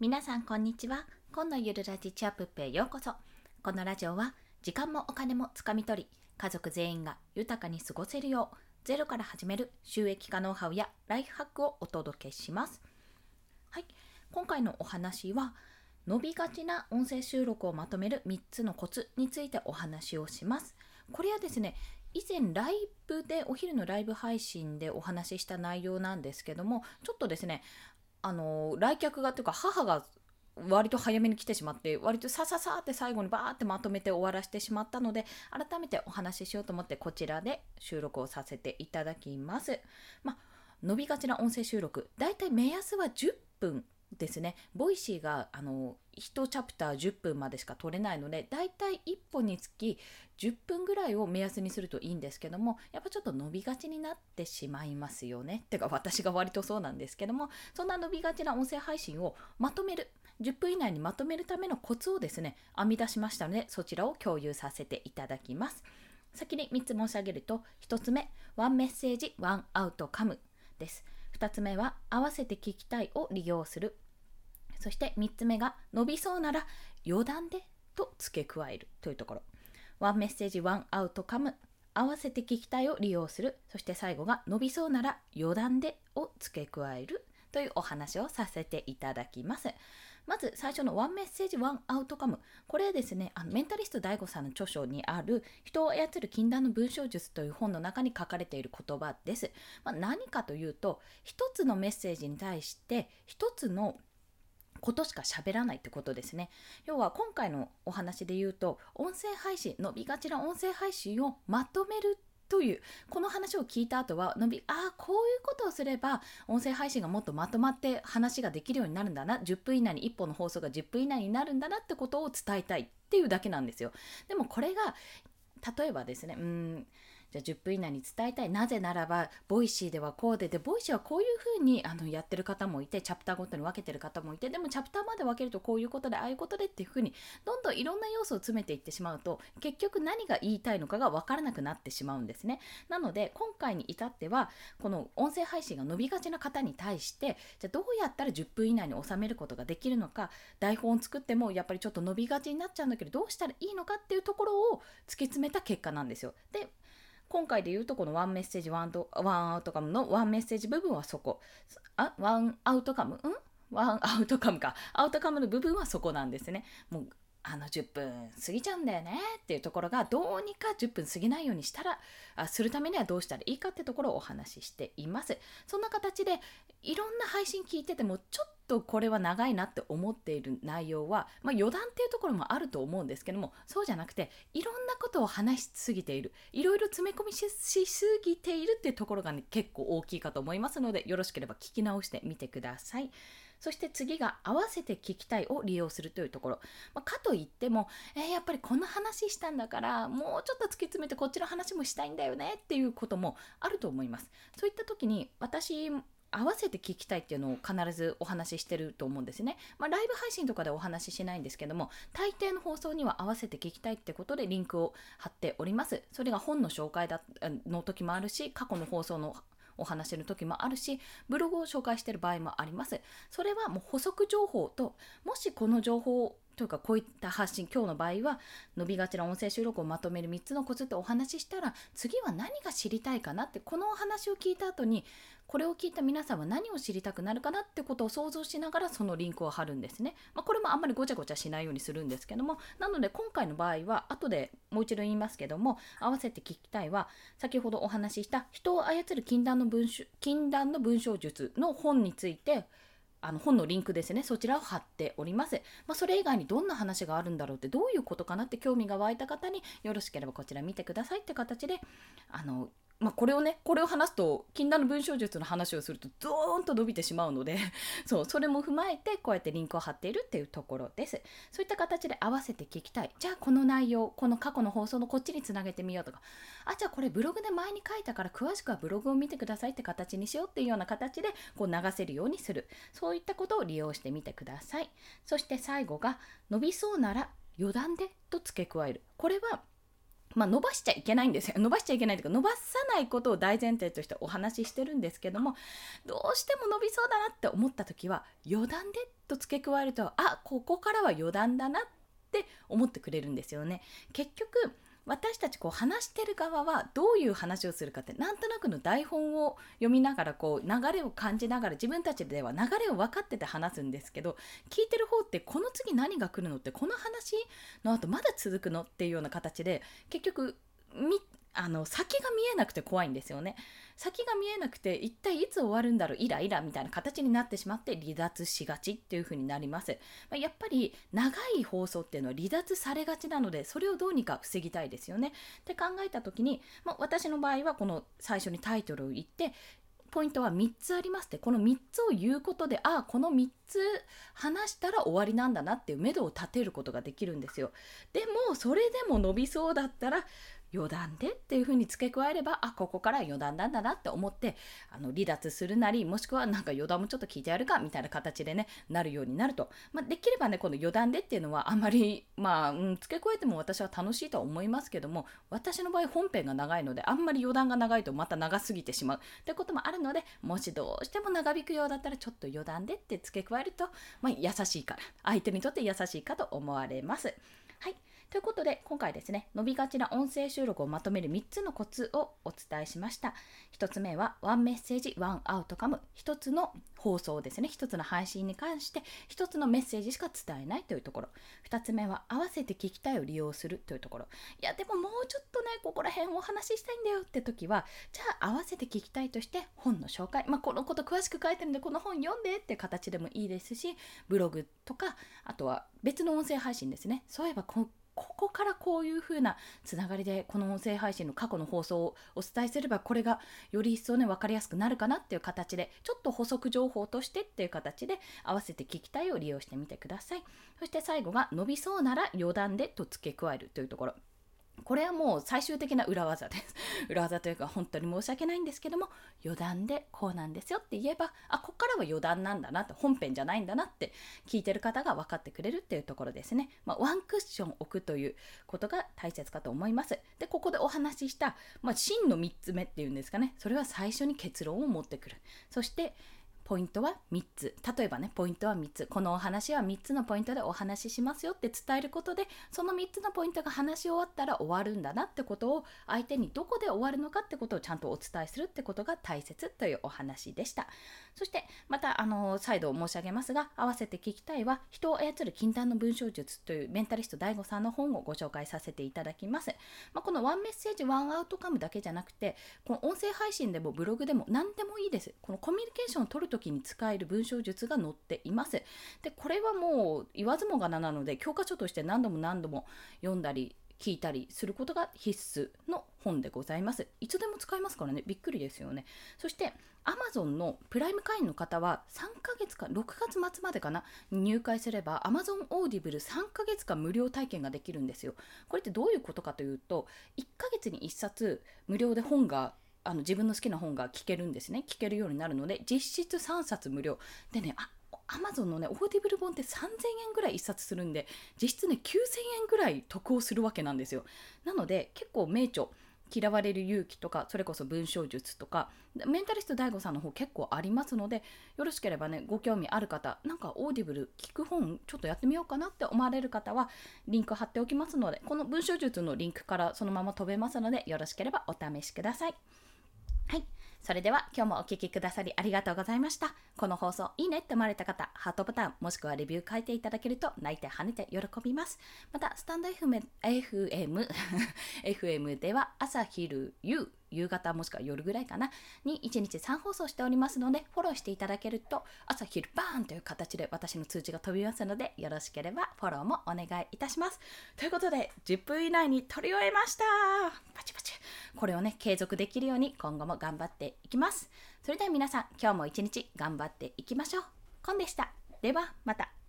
皆さんこんにちは。今のゆるラジチアップへようこそ。このラジオは時間もお金もつかみ取り家族全員が豊かに過ごせるようゼロから始める収益化ノウハウやライフハックをお届けします。はい。今回のお話は伸びがちな音声収録をまとめる3つのコツについてお話をします。これはですね以前ライブでお昼のライブ配信でお話しした内容なんですけどもちょっとですねあの来客がというか母が割と早めに来てしまって割とさささって最後にバーってまとめて終わらせてしまったので改めてお話ししようと思ってこちらで収録をさせていただきます。まあ、伸びがちな音声収録だいたい目安は10分ですね。ボイシーがあの1チャプター10分までしか取れないので、だいたい1本につき10分ぐらいを目安にするといいんですけども、やっぱちょっと伸びがちになってしまいますよね。てか私が割とそうなんですけども、そんな伸びがちな音声配信をまとめる、10分以内にまとめるためのコツをですね、編み出しましたので、そちらを共有させていただきます。先に3つ申し上げると、1つ目、ワンメッセージ、ワンアウトカムです。2つ目は合わせて聞きたいを利用するそして3つ目が伸びそうなら余談でと付け加えるというところ。ワンメッセージワンアウトカム合わせて聞きたいを利用する。そして最後が伸びそうなら余談でを付け加えるというお話をさせていただきます。まず最初のワンメッセージワンアウトカムこれですねあのメンタリスト DAIGO さんの著書にある人を操る禁断の文章術という本の中に書かれている言葉です、まあ、何かというと一つのメッセージに対して一つのことしか喋らないってことですね。要は今回のお話で言うと音声配信伸びがちな音声配信をまとめるというこの話を聞いた後は伸びああこういうことをすれば音声配信がもっとまとまって話ができるようになるんだな10分以内に1本の放送が10分以内になるんだなってことを伝えたいっていうだけなんですよでもこれが例えばですねうんじゃあ10分以内に伝えたい。なぜならばボイシーではこうででボイシーはこういうふうにあのやってる方もいてチャプターごとに分けてる方もいてでもチャプターまで分けるとこういうことでああいうことでっていうふうにどんどんいろんな要素を詰めていってしまうと結局何が言いたいのかが分からなくなってしまうんですね。なので今回に至ってはこの音声配信が伸びがちな方に対してじゃあどうやったら10分以内に収めることができるのか台本を作ってもやっぱりちょっと伸びがちになっちゃうんだけどどうしたらいいのかっていうところを突き詰めた結果なんですよ。で今回で言うとこのワンメッセージワンワンアウトカムのワンメッセージ部分はそこ。あワンアウトカム？ん？ワンアウトカムか。アウトカムの部分はそこなんですね。もうあの10分過ぎちゃうんだよね。っていうところがどうにか10分過ぎないようにしたらあするためにはどうしたらいいかってところをお話ししています。そんな形でいろんな配信聞いててもちょっとこれは長いなって思っている内容は、まあ、余談っていうところもあると思うんですけどもそうじゃなくていろんなことを話しすぎている。いろいろ詰め込みしすぎているっていうところが、ね、結構大きいかと思いますのでよろしければ聞き直してみてください。そして次が合わせて聞きたいを利用するというところ、まあ、かといっても、えー、やっぱりこの話したんだからもうちょっと突き詰めてこっちの話もしたいんだよねっていうこともあると思います。そういった時に私合わせて聞きたいっていうのを必ずお話ししてると思うんですね。まあ、ライブ配信とかでお話ししないんですけども、大抵の放送には合わせて聞きたいってことでリンクを貼っております。それが本の紹介だの時もあるし、過去の放送のお話の時もあるしブログを紹介している場合もありますそれはもう補足情報ともしこの情報というかこういった発信今日の場合は伸びがちな音声収録をまとめる3つのコツってお話ししたら次は何が知りたいかなってこのお話を聞いた後にこれを聞いた皆さんは何を知りたくなるかなってことを想像しながらそのリンクを貼るんですね。まあ、これもあんまりごちゃごちゃしないようにするんですけどもなので今回の場合は後でもう一度言いますけども合わせて聞きたいは先ほどお話しした人を操る禁断の文禁断の文章術の本についてあの本のリンクですね。そちらを貼っております、まあ、それ以外にどんな話があるんだろうってどういうことかなって興味が湧いた方によろしければこちら見てくださいって形であのまあ、これをねこれを話すと禁断の文章術の話をするとドーンと伸びてしまうので そうそれも踏まえてこうやってリンクを貼っているっていうところです。そういった形で合わせて聞きたい。じゃあこの内容この過去の放送のこっちにつなげてみようとか。あじゃあこれブログで前に書いたから詳しくはブログを見てくださいって形にしようっていうような形でこう流せるようにする。そういったことを利用してみてください。そして最後が伸びそうなら余談でと付け加える。これはまあ、伸ばしちゃいけないんですよ。伸ばしちゃいけないというか伸ばさないことを大前提としてお話ししてるんですけどもどうしても伸びそうだなって思った時は余談でと付け加えるとあここからは余談だなって思ってくれるんですよね。結局私たちこう話してる側はどういう話をするかってなんとなくの台本を読みながらこう流れを感じながら自分たちでは流れを分かってて話すんですけど聞いてる方ってこの次何が来るのってこの話の後まだ続くのっていうような形で結局見あの先が見えなくて怖いんですよね。先が見えなくて一体いつ終わるんだろうイライラみたいな形になってしまって離脱しがちっていう風になります。まあ、やっぱり長い放送っていうのは離脱されがちなのでそれをどうにか防ぎたいですよね。って考えた時に、まあ、私の場合はこの最初にタイトルを言ってポイントは3つありますってこの3つを言うことでああこの3つ話したら終わりなんだなっていう目処を立てることができるんですよでもそれでも伸びそうだったら余談でっていうふうに付け加えればあここから余談なんだなって思ってあの離脱するなりもしくはなんか余談もちょっと聞いてやるかみたいな形でねなるようになると、まあ、できればねこの余談でっていうのはあんまりまあ、うん、付け加えても私は楽しいとは思いますけども私の場合本編が長いのであんまり余談が長いとまた長すぎてしまう。ってこともあるのでもしどうしても長引くようだったらちょっと余談でって付け加えると、まあ、優しいから相手にとって優しいかと思われます。はい。ということで今回ですね伸びがちな音声収録をまとめる3つのコツをお伝えしました。1つ目はワンメッセージワンアウトカム。1つの放送ですね。1つの配信に関して1つのメッセージしか伝えないというところ。2つ目は合わせて聞きたいを利用するというところ。いやでももうちょっとねここら辺お話ししたいんだよって時はじゃあ合わせて聞きたいとして本の紹介。まあこのこと詳しく書いてるんでこの本読んでって形でもいいですしブログとかあとは別の音声配信ですね。そういえばここからこういう風なつながりでこの音声配信の過去の放送をお伝えすればこれがより一層ね分かりやすくなるかなっていう形でちょっと補足情報としてっていう形で合わせて聞きたいを利用してみてください。そして最後が伸びそうなら余談でと付け加えるというところ。これはもう最終的な裏技です。裏技というか本当に申し訳ないんですけども余談でこうなんですよって言えばあこっからは余談なんだなって本編じゃないんだなって聞いてる方が分かってくれるっていうところですね。まあ、ワンクッション置くということが大切かと思います。でここでお話しした、まあ、真の3つ目っていうんですかねそれは最初に結論を持ってくる。そしてポイントは3つ。例えばねポイントは3つ。このお話は3つのポイントでお話ししますよって伝えることでその3つのポイントが話し終わったら終わるんだなってことを相手にどこで終わるのかってことをちゃんとお伝えするってことが大切というお話でした。そしてまたあの再度申し上げますが合わせて聞きたいは人を操る禁断の文章術というメンタリスト DAIGO さんの本をご紹介させていただきます、まあ、このワンメッセージワンアウトカムだけじゃなくてこの音声配信でもブログでも何でもいいです。このコミュニケーションを取るときに使える文章術が載っています。でこれはもう言わずもがななので教科書として何度も何度も読んだり聞いたりすることが必須の本でございます。いつでも使えますからね、びっくりですよね。そして、Amazon のプライム会員の方は3ヶ月か、6月末までかな、入会すれば Amazon Audible 3ヶ月間無料体験ができるんですよ。これってどういうことかというと、1ヶ月に1冊無料で本があの自分の好きな本が聞けるんですね。聞けるようになるので実質3冊無料。でねあアマゾンのねオーディブル本って3000円ぐらい1冊するんで実質ね9000円ぐらい得をするわけなんですよ。なので結構名著嫌われる勇気とかそれこそ文章術とかメンタリスト DAIGO さんの方結構ありますのでよろしければねご興味ある方なんかオーディブル聞く本ちょっとやってみようかなって思われる方はリンク貼っておきますのでこの文章術のリンクからそのまま飛べますのでよろしければお試しください。はい。それでは今日もお聴きくださりありがとうございました。この放送いいねって思われた方、ハートボタンもしくはレビュー書いていただけると泣いて跳ねて喜びます。また、スタンド FM、FM, FM では朝昼夕夕方もしくは夜ぐらいかなに1日3放送しておりますのでフォローしていただけると朝昼バーンという形で私の通知が飛びますのでよろしければフォローもお願いいたします。ということで10分以内に撮り終えました。パチパチ。これをね継続できるように今後も頑張っていきます。それでは皆さん今日も一日頑張っていきましょう。コンでした。ではまた。